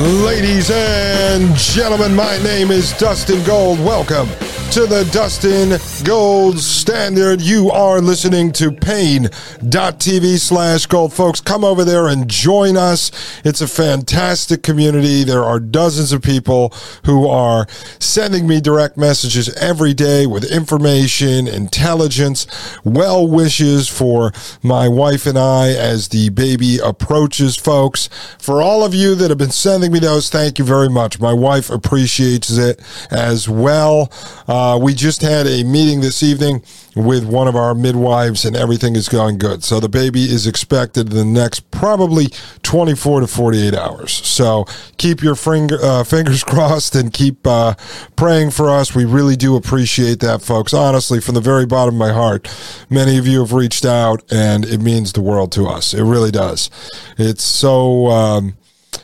Ladies and gentlemen, my name is Dustin Gold. Welcome to the Dustin Gold Standard. You are listening to paine.tv slash gold. Folks, come over there and join us. It's a fantastic community. There are dozens of people who are sending me direct messages every day with information, intelligence, well wishes for my wife and I as the baby approaches, folks. For all of you that have been sending me those, thank you very much. My wife appreciates it as well. Uh, we just had a meeting this evening with one of our midwives, and everything is going good. So the baby is expected in the next probably 24 to 48 hours. So keep your finger, uh, fingers crossed and keep uh, praying for us. We really do appreciate that, folks. Honestly, from the very bottom of my heart, many of you have reached out, and it means the world to us. It really does. It's so. Um,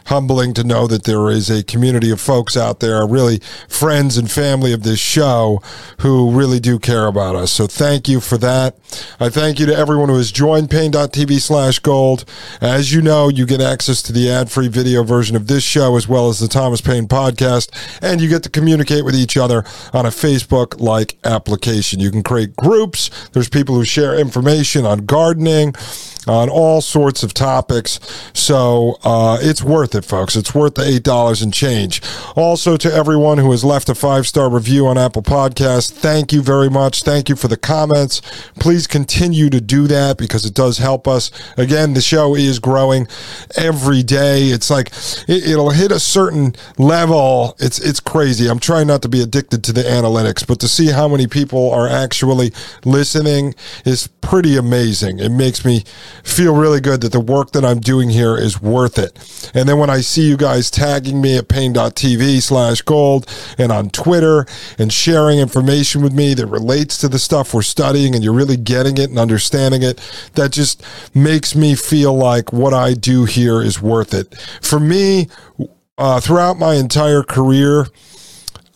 humbling to know that there is a community of folks out there, really friends and family of this show, who really do care about us. So thank you for that. I thank you to everyone who has joined paine.tv slash gold. As you know, you get access to the ad free video version of this show as well as the Thomas Paine podcast, and you get to communicate with each other on a Facebook like application. You can create groups. There's people who share information on gardening on all sorts of topics. So uh, it's worth it, folks. It's worth the $8 and change. Also, to everyone who has left a five star review on Apple Podcasts, thank you very much. Thank you for the comments. Please continue to do that because it does help us. Again, the show is growing every day. It's like it, will hit a certain level. It's it's crazy. I'm trying not to be addicted to the analytics, but to see how many people are actually listening is pretty amazing. It makes me feel really good that the work that I'm doing here is worth it. And then when I see you guys tagging me at paine.tv slash gold and on Twitter and sharing information with me that relates to the stuff we're studying and you're really getting it and understanding it, that just makes me feel like what I do here is worth it. For me, uh, throughout my entire career,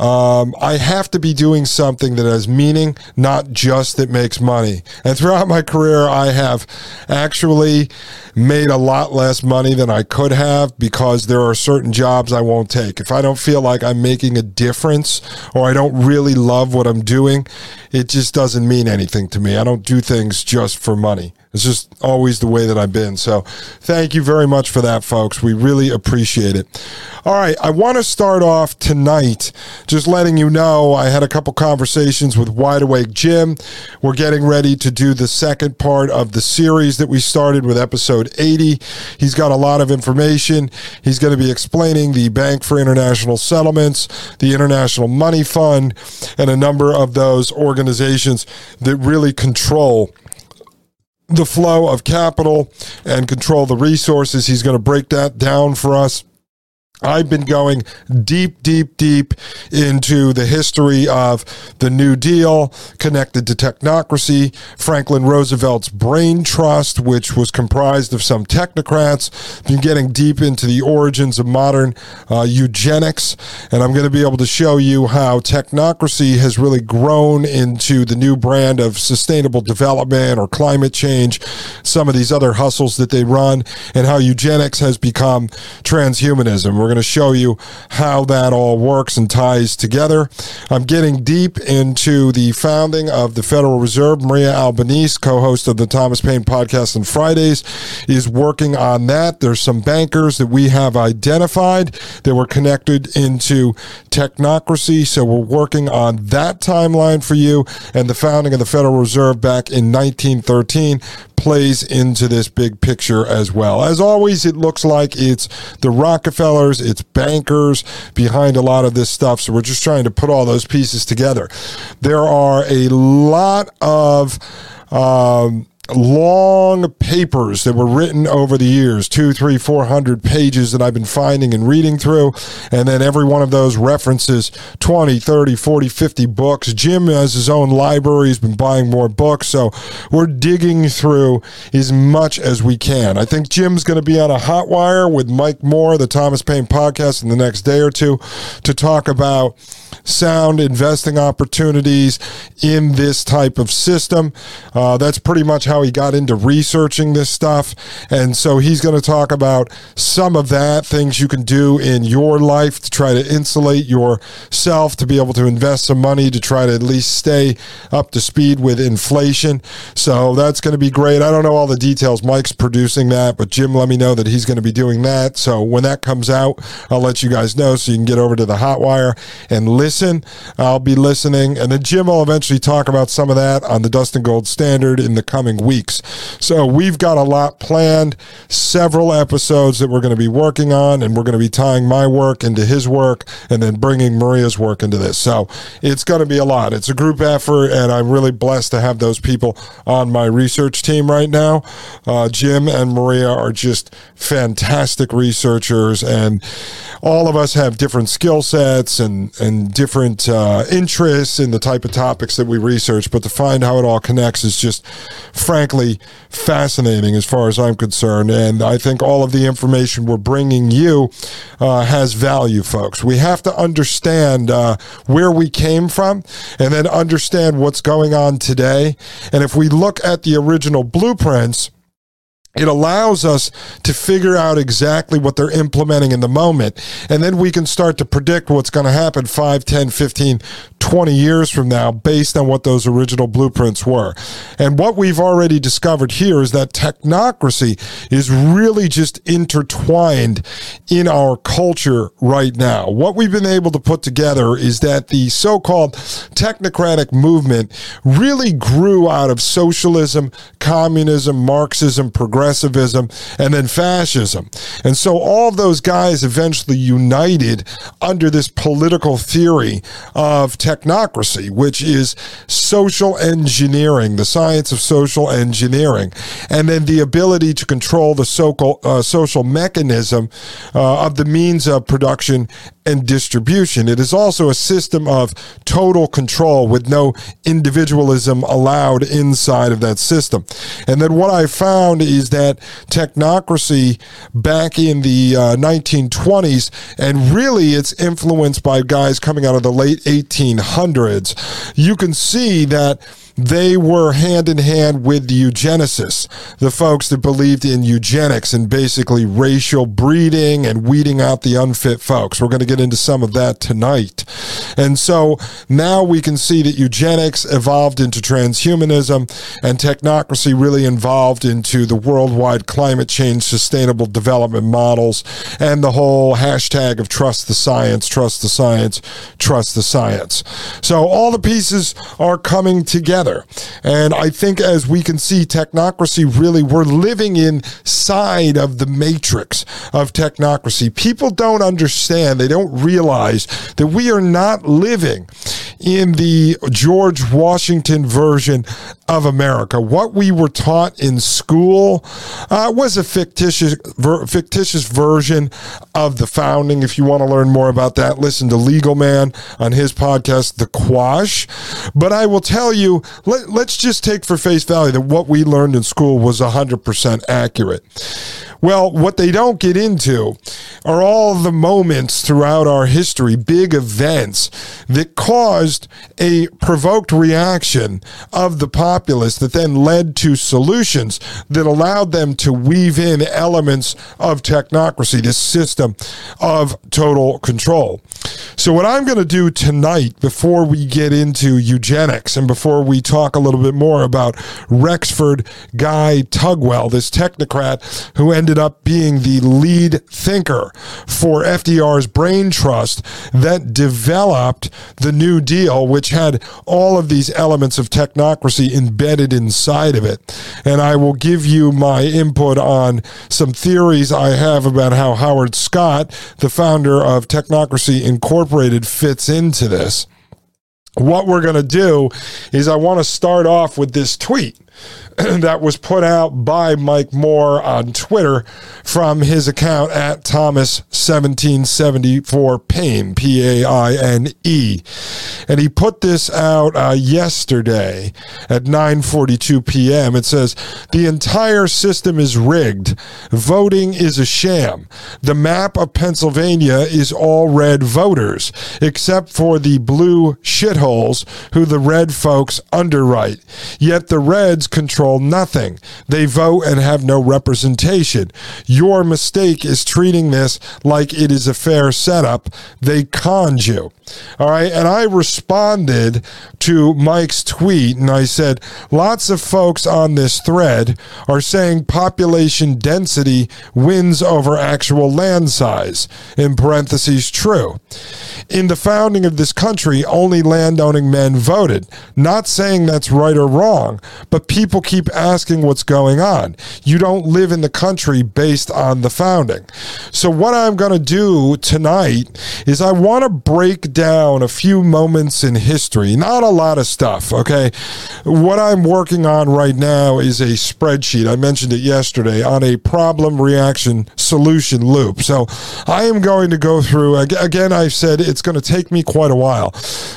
um, I have to be doing something that has meaning, not just that makes money. And throughout my career, I have actually made a lot less money than I could have because there are certain jobs I won't take. If I don't feel like I'm making a difference or I don't really love what I'm doing, it just doesn't mean anything to me. I don't do things just for money. It's just always the way that I've been. So thank you very much for that, folks. We really appreciate it. All right. I want to start off tonight just letting you know I had a couple conversations with Wide Awake Jim. We're getting ready to do the second part of the series that we started with episode 80. He's got a lot of information. He's going to be explaining the Bank for International Settlements, the International Money Fund, and a number of those organizations that really control the flow of capital and control the resources. He's going to break that down for us I've been going deep, deep, deep into the history of the New Deal connected to technocracy, Franklin Roosevelt's brain trust, which was comprised of some technocrats, been getting deep into the origins of modern uh, eugenics, and I'm going to be able to show you how technocracy has really grown into the new brand of sustainable development or climate change, some of these other hustles that they run, and how eugenics has become transhumanism. We're going to show you how that all works and ties together. I'm getting deep into the founding of the Federal Reserve. Maria Albanese, co host of the Thomas Paine podcast on Fridays, is working on that. There's some bankers that we have identified that were connected into technocracy. So we're working on that timeline for you and the founding of the Federal Reserve back in 1913 plays into this big picture as well. As always, it looks like it's the Rockefellers, it's bankers behind a lot of this stuff. So we're just trying to put all those pieces together. There are a lot of. Um, long papers that were written over the years two three four hundred pages that i've been finding and reading through and then every one of those references 20 30 40 50 books. Jim has his own library. He's been buying more books. So we're digging through as much as we can. I think jim's going to be on a hot wire with mike moore the thomas paine podcast in the next day or two to talk about sound investing opportunities in this type of system. Uh, that's pretty much how how he got into researching this stuff. And so he's going to talk about some of that, things you can do in your life to try to insulate yourself, to be able to invest some money to try to at least stay up to speed with inflation. So that's going to be great. I don't know all the details. Mike's producing that, but Jim let me know that he's going to be doing that. So when that comes out, I'll let you guys know so you can get over to the hot wire and listen. I'll be listening. And then Jim will eventually talk about some of that on the Dustin Gold Standard in the coming week weeks. So we've got a lot planned, several episodes that we're going to be working on, and we're going to be tying my work into his work and then bringing Maria's work into this. So it's going to be a lot. It's a group effort, and I'm really blessed to have those people on my research team right now. Uh, Jim and Maria are just fantastic researchers, and all of us have different skill sets and, and different uh, interests in the type of topics that we research, but to find how it all connects is just frankly fascinating as far as I'm concerned. And I think all of the information we're bringing you uh, has value, folks. We have to understand uh, where we came from and then understand what's going on today. And if we look at the original blueprints, it allows us to figure out exactly what they're implementing in the moment. And then we can start to predict what's going to happen 5, 10, 15, 20 years from now based on what those original blueprints were. And what we've already discovered here is that technocracy is really just intertwined in our culture right now. What we've been able to put together is that the so called technocratic movement really grew out of socialism, communism, Marxism, progressivism, and then fascism. And so all those guys eventually united under this political theory of technocracy technocracy, which is social engineering, the science of social engineering, and then the ability to control the so- uh, social mechanism uh, of the means of production and distribution. It is also a system of total control with no individualism allowed inside of that system. And then what I found is that technocracy back in the uh, 1920s, and really it's influenced by guys coming out of the late 1800s, you can see that they were hand in hand with the eugenicists, the folks that believed in eugenics and basically racial breeding and weeding out the unfit folks. We're going to get into some of that tonight. And so now we can see that eugenics evolved into transhumanism and technocracy really evolved into the worldwide climate change sustainable development models and the whole hashtag of trust the science, trust the science, trust the science. So all the pieces are coming together And I think as we can see, technocracy really, we're living inside of the matrix of technocracy. People don't understand, they don't realize that we are not living in the George Washington version of America. What we were taught in school uh, was a fictitious ver- fictitious version of the founding. If you want to learn more about that, listen to Legal Man on his podcast, The Quash. But I will tell you, let, let's just take for face value that what we learned in school was 100% accurate. Well, what they don't get into are all the moments throughout our history, big events that caused a provoked reaction of the populace that then led to solutions that allowed them to weave in elements of technocracy, this system of total control. So, what I'm going to do tonight, before we get into eugenics and before we talk a little bit more about Rexford Guy Tugwell, this technocrat who ended up being the lead thinker for FDR's brain trust that developed the New Deal, which had all of these elements of technocracy embedded inside of it. And I will give you my input on some theories I have about how Howard Scott, the founder of Technocracy Incorporated, fits into this. What we're going to do is I want to start off with this tweet that was put out by Mike Moore on Twitter from his account at Thomas1774 Paine, P A I N E. And he put this out uh, yesterday at 9:42 p.m. It says the entire system is rigged. Voting is a sham. The map of Pennsylvania is all red voters, except for the blue shitholes who the red folks underwrite. Yet the reds control nothing. They vote and have no representation. Your mistake is treating this like it is a fair setup. They conned you. All right. And I responded to Mike's tweet and I said, lots of folks on this thread are saying population density wins over actual land size. In parentheses, true. In the founding of this country, only landowning men voted. Not saying that's right or wrong, but people keep asking what's going on. You don't live in the country based on the founding. So, what I'm going to do tonight is I want to break down a few moments in history, not a lot of stuff, okay? What I'm working on right now is a spreadsheet. I mentioned it yesterday on a problem reaction solution loop. So, I am going to go through, again, I've said it's going to take me quite a while,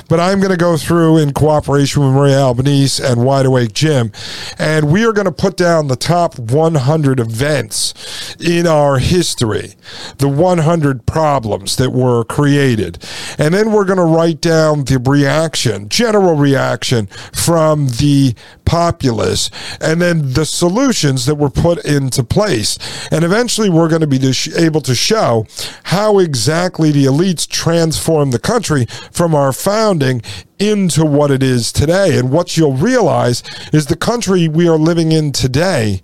but I'm going to go through in cooperation with Maria Albanese and Wide Awake Jim, and we are going to put down the top 100 events in our history, the 100 problems that were created. And then we're going to write down the reaction, general reaction from the populace, and then the solutions that were put into place. And eventually we're going to be able to show how exactly the elites transformed the country from our founding into what it is today. And what you'll realize is the country we are living in today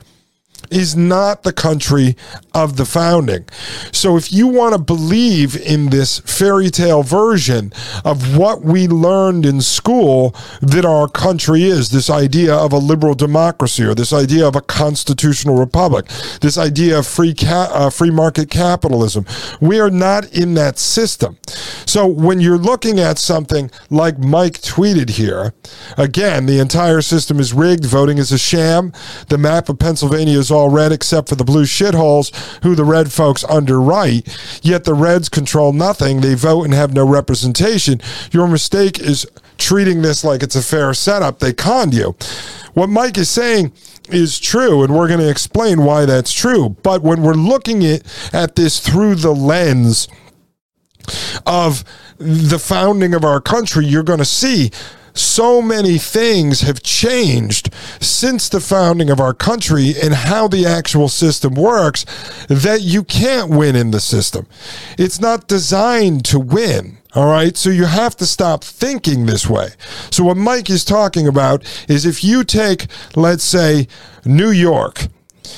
is not the country of the founding. So if you want to believe in this fairy tale version of what we learned in school that our country is, this idea of a liberal democracy or this idea of a constitutional republic, this idea of free ca- uh, free market capitalism, we are not in that system. So when you're looking at something like Mike tweeted here, again, the entire system is rigged, voting is a sham, the map of Pennsylvania is all red except for the blue shitholes who the red folks underwrite, yet the reds control nothing. They vote and have no representation. Your mistake is treating this like it's a fair setup. They conned you. What Mike is saying is true, and we're going to explain why that's true. But when we're looking at, at this through the lens of the founding of our country, you're going to see so many things have changed since the founding of our country and how the actual system works that you can't win in the system. It's not designed to win. All right. So you have to stop thinking this way. So what Mike is talking about is if you take, let's say, New York,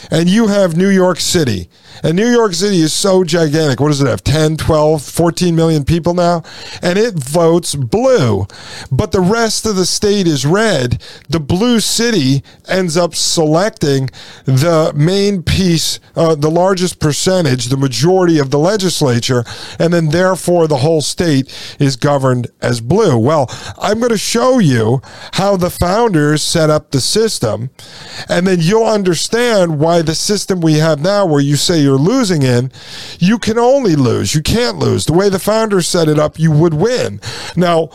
and you have New York City. And New York City is so gigantic. What does it have? 10, 12, 14 million people now? And it votes blue. But the rest of the state is red. The blue city ends up selecting the main piece, uh, the largest percentage, the majority of the legislature. And then therefore the whole state is governed as blue. Well, I'm going to show you how the founders set up the system. And then you'll understand why the system we have now, where you say you're losing in, you can only lose. You can't lose. The way the founders set it up, you would win. Now,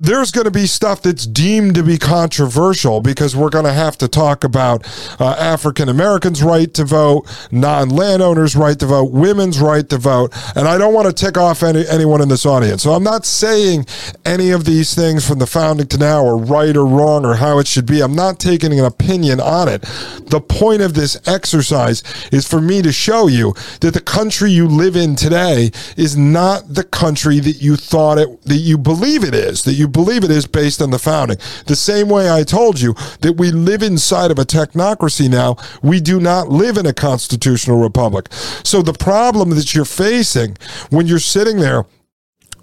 there's going to be stuff that's deemed to be controversial because we're going to have to talk about uh, African Americans' right to vote, non landowners' right to vote, women's right to vote. And I don't want to tick off any, anyone in this audience. So I'm not saying any of these things from the founding to now are right or wrong or how it should be. I'm not taking an opinion on it. The point of this exercise is for me to show you that the country you live in today is not the country that you thought it, that you believe it is, that you believe it is based on the founding. The same way I told you that we live inside of a technocracy now, we do not live in a constitutional republic. So the problem that you're facing when you're sitting there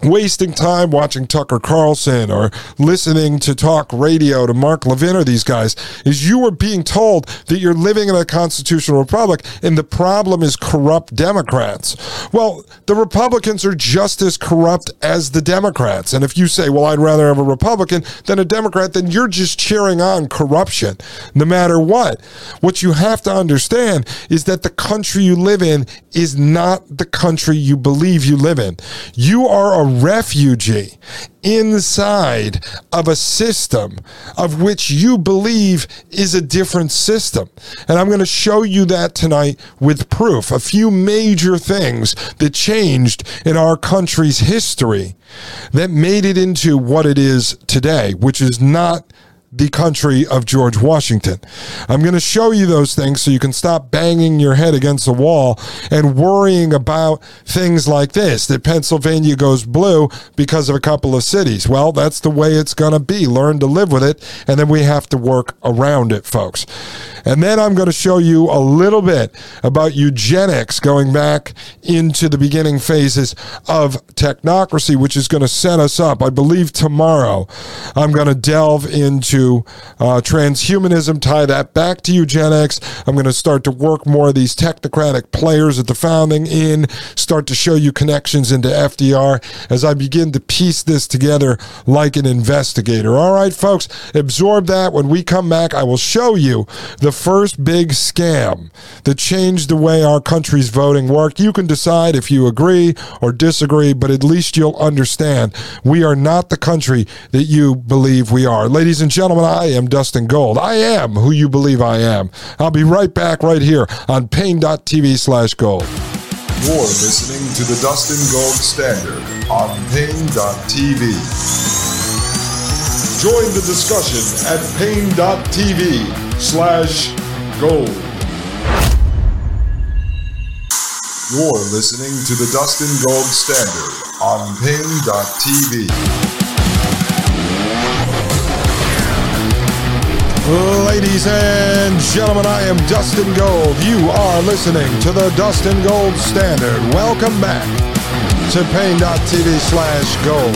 wasting time watching Tucker Carlson or listening to talk radio to Mark Levin or these guys is you are being told that you're living in a constitutional republic and the problem is corrupt Democrats. Well, the Republicans are just as corrupt as the Democrats. And if you say, well, I'd rather have a Republican than a Democrat, then you're just cheering on corruption no matter what. What you have to understand is that the country you live in is not the country you believe you live in. You are a refugee inside of a system of which you believe is a different system. And I'm going to show you that tonight with proof. A few major things that changed in our country's history that made it into what it is today, which is not the country of George Washington. I'm going to show you those things so you can stop banging your head against the wall and worrying about things like this that Pennsylvania goes blue because of a couple of cities. Well, that's the way it's going to be. Learn to live with it, and then we have to work around it, folks. And then I'm going to show you a little bit about eugenics going back into the beginning phases of technocracy, which is going to set us up. I believe tomorrow I'm going to delve into uh, transhumanism, tie that back to eugenics. I'm going to start to work more of these technocratic players at the founding in, start to show you connections into FDR as I begin to piece this together like an investigator. All right, folks, absorb that. When we come back, I will show you the first big scam that changed the way our country's voting worked. You can decide if you agree or disagree, but at least you'll understand we are not the country that you believe we are. Ladies and gentlemen, I am Dustin Gold. I am who you believe I am. I'll be right back right here on Paine.tv slash gold. You're listening to the Dustin Gold Standard on Paine.tv. Join the discussion at Paine.tv slash gold. You're listening to the Dustin Gold Standard on Paine.tv. Ladies and gentlemen, I am Dustin Gold. You are listening to the Dustin Gold Standard. Welcome back to Paine.tv slash gold.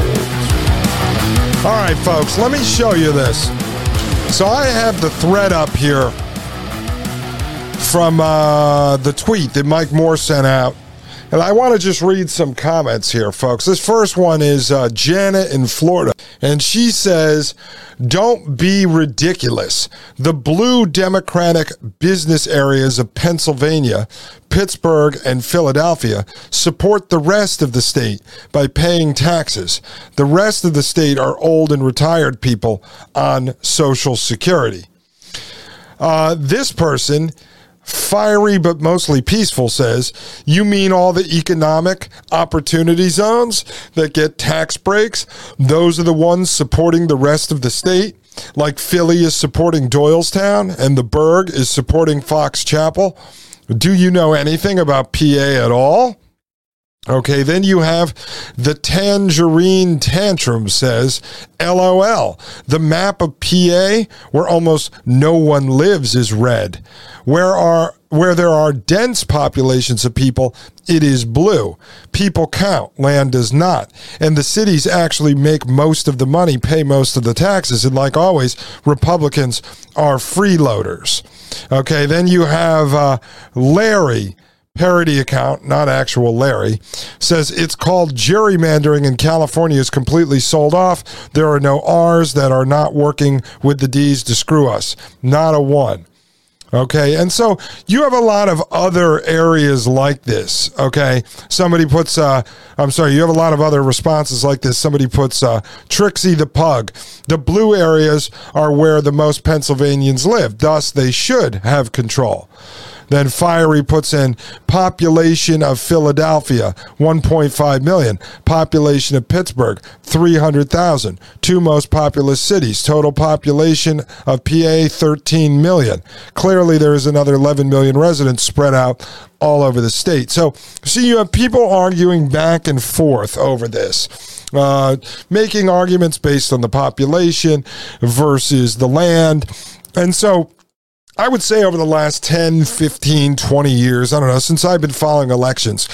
All right, folks, let me show you this. So I have the thread up here from uh, the tweet that Mike Moore sent out. And I want to just read some comments here, folks. This first one is uh, Janet in Florida. And she says, Don't be ridiculous. The blue Democratic business areas of Pennsylvania, Pittsburgh, and Philadelphia support the rest of the state by paying taxes. The rest of the state are old and retired people on Social Security. Uh, this person fiery but mostly peaceful says, You mean all the economic opportunity zones that get tax breaks? Those are the ones supporting the rest of the state? Like Philly is supporting Doylestown and the Burgh is supporting Fox Chapel? Do you know anything about PA at all? Okay, then you have the tangerine tantrum says, LOL. The map of PA where almost no one lives is red. Where are where there are dense populations of people, it is blue. People count, land does not. And the cities actually make most of the money, pay most of the taxes. And like always, Republicans are freeloaders. Okay, then you have uh, Larry parody account, not actual Larry, says it's called gerrymandering in California is completely sold off. There are no R's that are not working with the D's to screw us. Not a one. Okay. And so you have a lot of other areas like this. Okay. Somebody puts, uh, I'm sorry, you have a lot of other responses like this. Somebody puts uh, Trixie the pug. The blue areas are where the most Pennsylvanians live. Thus, they should have control. Then Fiery puts in population of Philadelphia, 1.5 million. Population of Pittsburgh, 300,000. Two most populous cities. Total population of PA, 13 million. Clearly, there is another 11 million residents spread out all over the state. So, see, you have people arguing back and forth over this. Uh, making arguments based on the population versus the land. And so I would say over the last 10, 15, 20 years, I don't know, since I've been following elections,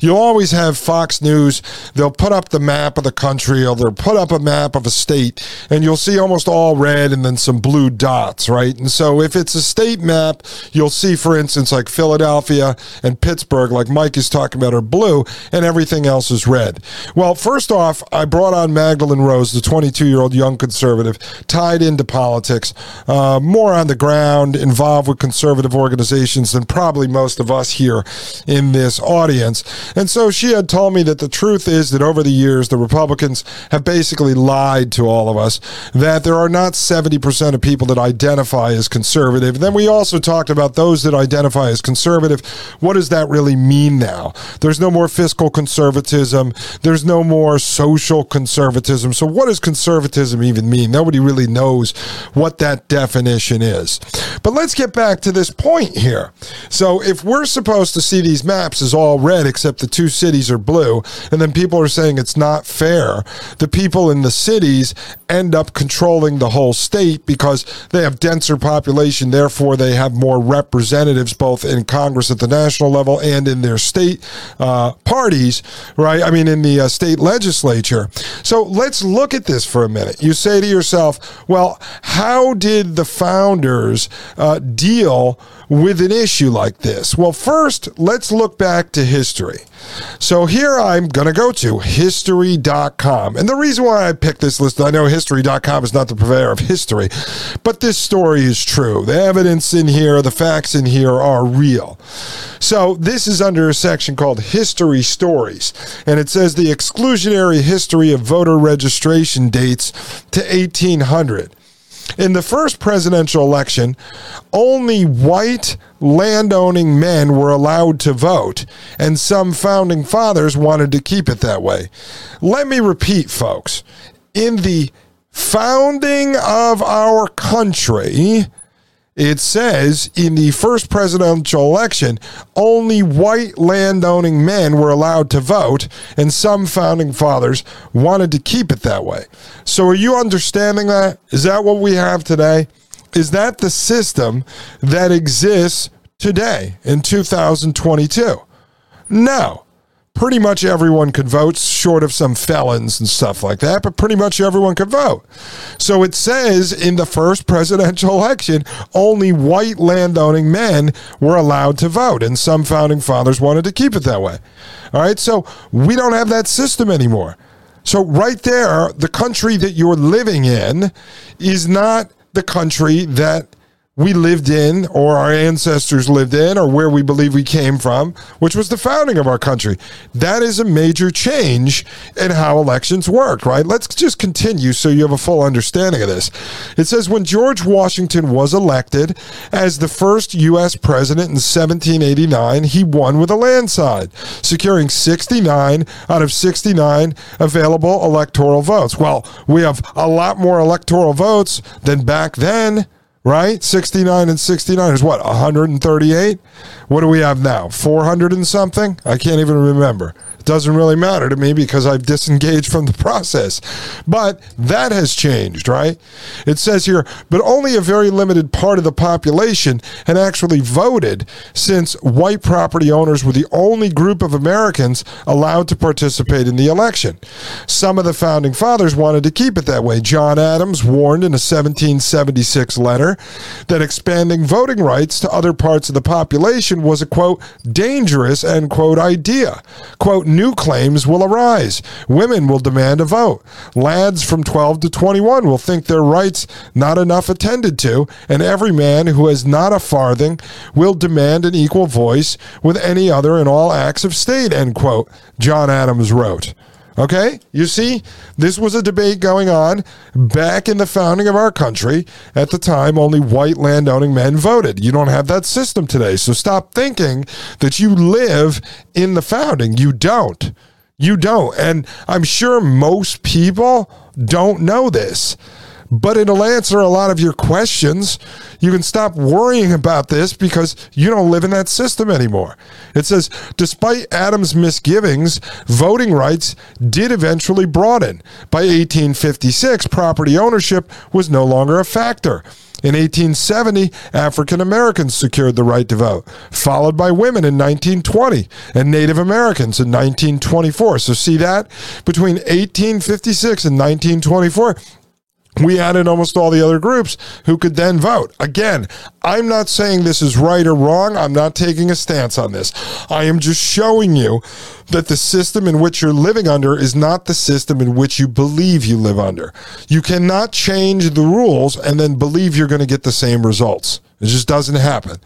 you'll always have Fox News. They'll put up the map of the country or they'll put up a map of a state and you'll see almost all red and then some blue dots, right? And so if it's a state map, you'll see, for instance, like Philadelphia and Pittsburgh, like Mike is talking about, are blue and everything else is red. Well, first off, I brought on Magdalene Rose, the 22 year old young conservative, tied into politics, uh, more on the ground involved with conservative organizations than probably most of us here in this audience. And so she had told me that the truth is that over the years, the Republicans have basically lied to all of us that there are not 70% of people that identify as conservative. And then we also talked about those that identify as conservative. What does that really mean now? There's no more fiscal conservatism, there's no more social conservatism. So, what does conservatism even mean? Nobody really knows what that definition is. But let's get back to this point here. So, if we're supposed to see these maps as all red except the two cities are blue, and then people are saying it's not fair, the people in the cities end up controlling the whole state because they have denser population, therefore they have more representatives both in Congress at the national level and in their state uh, parties, right? I mean, in the uh, state legislature. So let's look at this for a minute. You say to yourself, well, how did the founders uh, deal with an issue like this? Well, first, let's look back to history. So here I'm going to go to history.com. And the reason why I picked this list, I know history.com is not the purveyor of history, but this story is true. The evidence in here, the facts in here are real. So this is under a section called History Stories. And it says the exclusionary history of voter registration dates to 1800. In the first presidential election, only white landowning men were allowed to vote, and some founding fathers wanted to keep it that way. Let me repeat, folks. In the founding of our country, it says in the first presidential election, only white landowning men were allowed to vote, and some founding fathers wanted to keep it that way. So, are you understanding that? Is that what we have today? Is that the system that exists today in 2022? No pretty much everyone could vote, short of some felons and stuff like that, but pretty much everyone could vote. So it says in the first presidential election, only white landowning men were allowed to vote, and some founding fathers wanted to keep it that way. All right, so we don't have that system anymore. So, right there, the country that you're living in is not the country that we lived in or our ancestors lived in or where we believe we came from, which was the founding of our country. That is a major change in how elections work, right? Let's just continue so you have a full understanding of this. It says when George Washington was elected as the first U.S. president in 1789, he won with a landslide, securing 69 out of 69 available electoral votes. Well, we have a lot more electoral votes than back then right? 69 and 69 is what, 138? What do we have now? 400 and something? I can't even remember. Doesn't really matter to me because I've disengaged from the process. But that has changed, right? It says here, but only a very limited part of the population had actually voted since white property owners were the only group of Americans allowed to participate in the election. Some of the founding fathers wanted to keep it that way. John Adams warned in a 1776 letter that expanding voting rights to other parts of the population was a quote dangerous end quote idea. Quote new claims will arise. Women will demand a vote. Lads from 12 to 21 will think their rights not enough attended to, and every man who has not a farthing will demand an equal voice with any other in all acts of state, end quote, John Adams wrote. Okay? You see, this was a debate going on back in the founding of our country. At the time, only white landowning men voted. You don't have that system today. So stop thinking that you live in the founding. You don't. You don't. And I'm sure most people don't know this but it'll answer a lot of your questions. You can stop worrying about this because you don't live in that system anymore. It says, despite Adams' misgivings, voting rights did eventually broaden. By 1856, property ownership was no longer a factor. In 1870, African Americans secured the right to vote, followed by women in 1920 and Native Americans in 1924. So, see that? Between 1856 and 1924, we added almost all the other groups who could then vote. Again, I'm not saying this is right or wrong. I'm not taking a stance on this. I am just showing you that the system in which you're living under is not the system in which you believe you live under. You cannot change the rules and then believe you're going to get the same results. It just doesn't happen.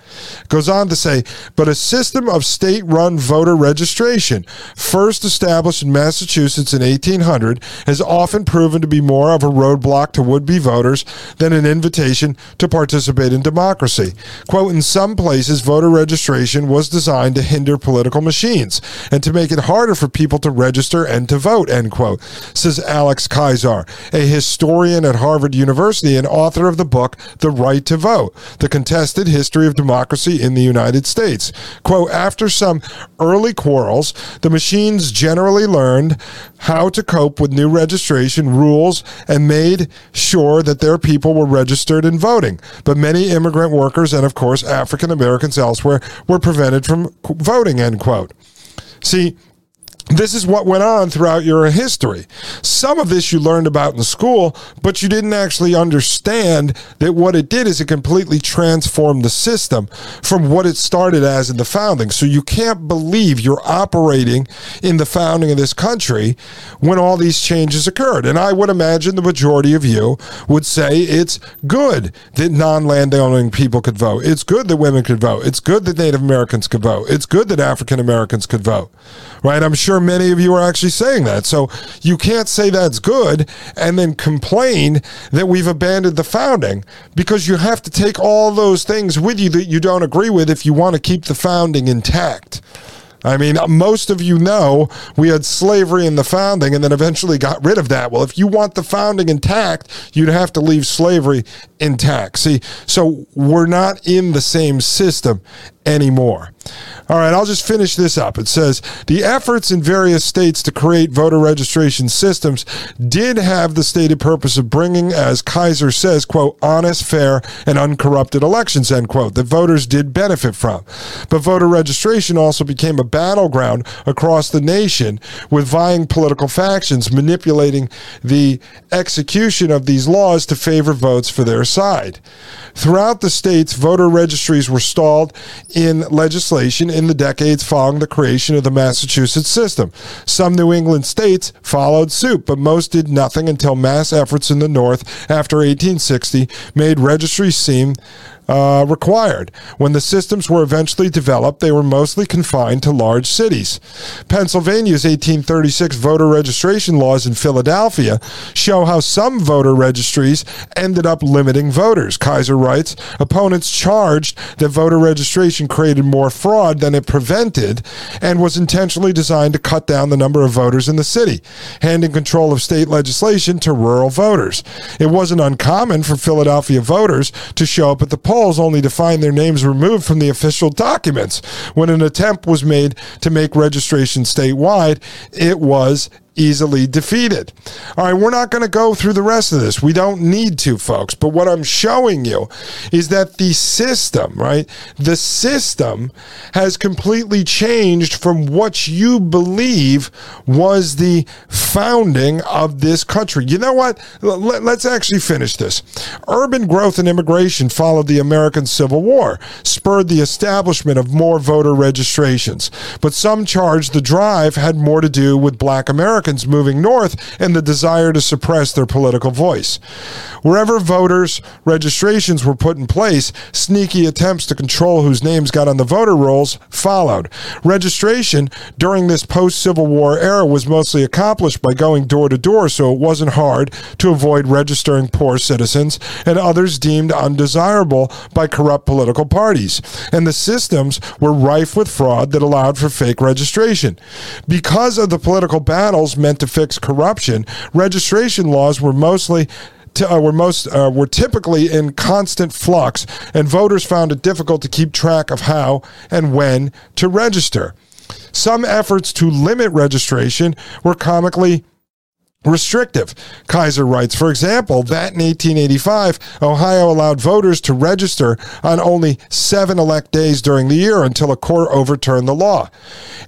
Goes on to say, but a system of state run voter registration, first established in Massachusetts in 1800, has often proven to be more of a roadblock to would be voters than an invitation to participate in democracy. Quote, in some places, voter registration was designed to hinder political machines and to make it harder for people to register and to vote, end quote, says Alex Keyssar, a historian at Harvard University and author of the book, The Right to Vote. The contested history of democracy in the United States. Quote, after some early quarrels, the machines generally learned how to cope with new registration rules and made sure that their people were registered and voting. But many immigrant workers and, of course, African Americans elsewhere were prevented from voting, end quote. See, this is what went on throughout your history. Some of this you learned about in school, but you didn't actually understand that what it did is it completely transformed the system from what it started as in the founding. So you can't believe you're operating in the founding of this country when all these changes occurred. And I would imagine the majority of you would say it's good that non landowning people could vote. It's good that women could vote. It's good that Native Americans could vote. It's good that African Americans could vote. Right? I'm sure sure many of you are actually saying that. So you can't say that's good and then complain that we've abandoned the founding because you have to take all those things with you that you don't agree with if you want to keep the founding intact. I mean, most of you know we had slavery in the founding and then eventually got rid of that. Well, if you want the founding intact, you'd have to leave slavery intact. See, so we're not in the same system anymore. All right, I'll just finish this up. It says the efforts in various states to create voter registration systems did have the stated purpose of bringing, as Keyssar says, quote, honest, fair, and uncorrupted elections, end quote, that voters did benefit from. But voter registration also became a battleground across the nation with vying political factions manipulating the execution of these laws to favor votes for their side. Throughout the states, voter registries were stalled in legislation in the decades following the creation of the Massachusetts system. Some New England states followed suit, but most did nothing until mass efforts in the North after 1860 made registries seem uh, required. When the systems were eventually developed, they were mostly confined to large cities. Pennsylvania's 1836 voter registration laws in Philadelphia show how some voter registries ended up limiting voters. Keyssar writes opponents charged that voter registration created more fraud than it prevented and was intentionally designed to cut down the number of voters in the city, handing control of state legislation to rural voters. It wasn't uncommon for Philadelphia voters to show up at the polls polls only to find their names removed from the official documents. When an attempt was made to make registration statewide, it was easily defeated. All right, we're not going to go through the rest of this. We don't need to, folks. But what I'm showing you is that the system, right? The system has completely changed from what you believe was the founding of this country. You know what? Let's actually finish this. Urban growth and immigration followed the American Civil War, spurred the establishment of more voter registrations. But some charge the drive had more to do with black Americans Americans moving north and the desire to suppress their political voice. Wherever voters' registrations were put in place, sneaky attempts to control whose names got on the voter rolls followed. Registration during this post Civil War era was mostly accomplished by going door to door, so it wasn't hard to avoid registering poor citizens and others deemed undesirable by corrupt political parties. And the systems were rife with fraud that allowed for fake registration. Because of the political battles meant to fix corruption, registration laws were mostly uh, were most uh, were typically in constant flux, and voters found it difficult to keep track of how and when to register. Some efforts to limit registration were comically restrictive. Keyssar writes, for example, that in 1885, Ohio allowed voters to register on only seven elect days during the year until a court overturned the law.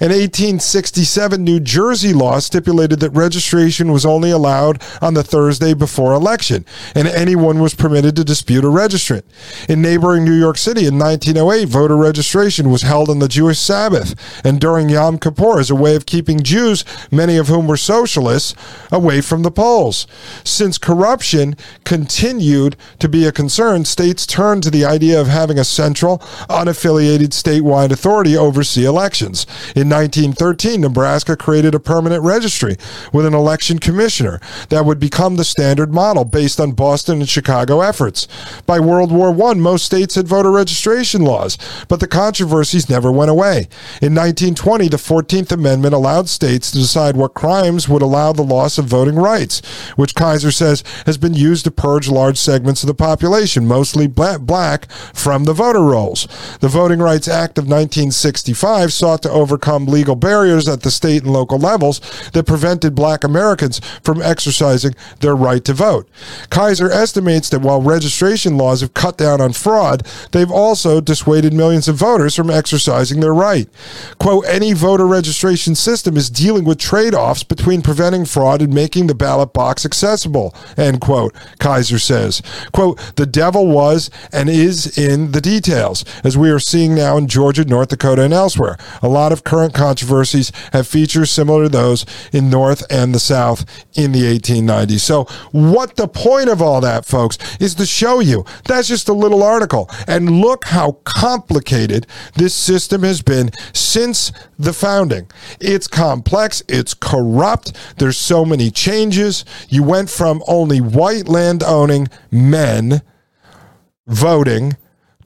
In 1867 New Jersey law stipulated that registration was only allowed on the Thursday before election, and anyone was permitted to dispute a registrant. In neighboring New York City in 1908, voter registration was held on the Jewish Sabbath and during Yom Kippur as a way of keeping Jews, many of whom were socialists, away from the polls. Since corruption continued to be a concern, states turned to the idea of having a central, unaffiliated statewide authority oversee elections. In 1913, Nebraska created a permanent registry with an election commissioner that would become the standard model based on Boston and Chicago efforts. By World War I, most states had voter registration laws, but the controversies never went away. In 1920, the 14th Amendment allowed states to decide what crimes would allow the loss of voting rights, which Keyssar says has been used to purge large segments of the population, mostly black, from the voter rolls. The Voting Rights Act of 1965 sought to overcome legal barriers at the state and local levels that prevented black Americans from exercising their right to vote. Keyssar estimates that while registration laws have cut down on fraud, they've also dissuaded millions of voters from exercising their right. Quote, any voter registration system is dealing with trade offs between preventing fraud and making the ballot box accessible, end quote, Keyssar says. Quote, the devil was and is in the details, as we are seeing now in Georgia, North Dakota, and elsewhere. A lot of current controversies have features similar to those in North and the South in the 1890s. So, what the point of all that, folks, is to show you that's just a little article. And look how complicated this system has been since the founding. It's complex, it's corrupt, there's so many changes. You went from only white land owning men voting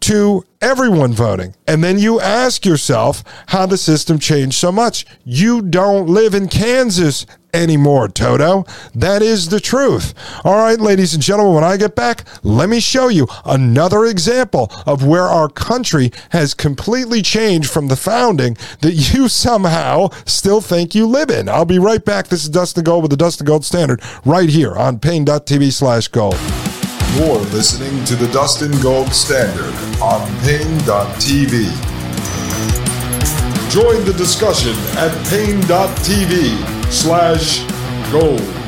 to everyone voting. And then you ask yourself how the system changed so much. You don't live in Kansas anymore, Toto. That is the truth. All right, ladies and gentlemen, when I get back, let me show you another example of where our country has completely changed from the founding that you somehow still think you live in. I'll be right back. This is Dustin Gold with the Dustin Gold Standard right here on Paine.tv slash gold. You're listening to the Dustin Gold Standard on Paine.tv. Join the discussion at Paine.tv slash gold.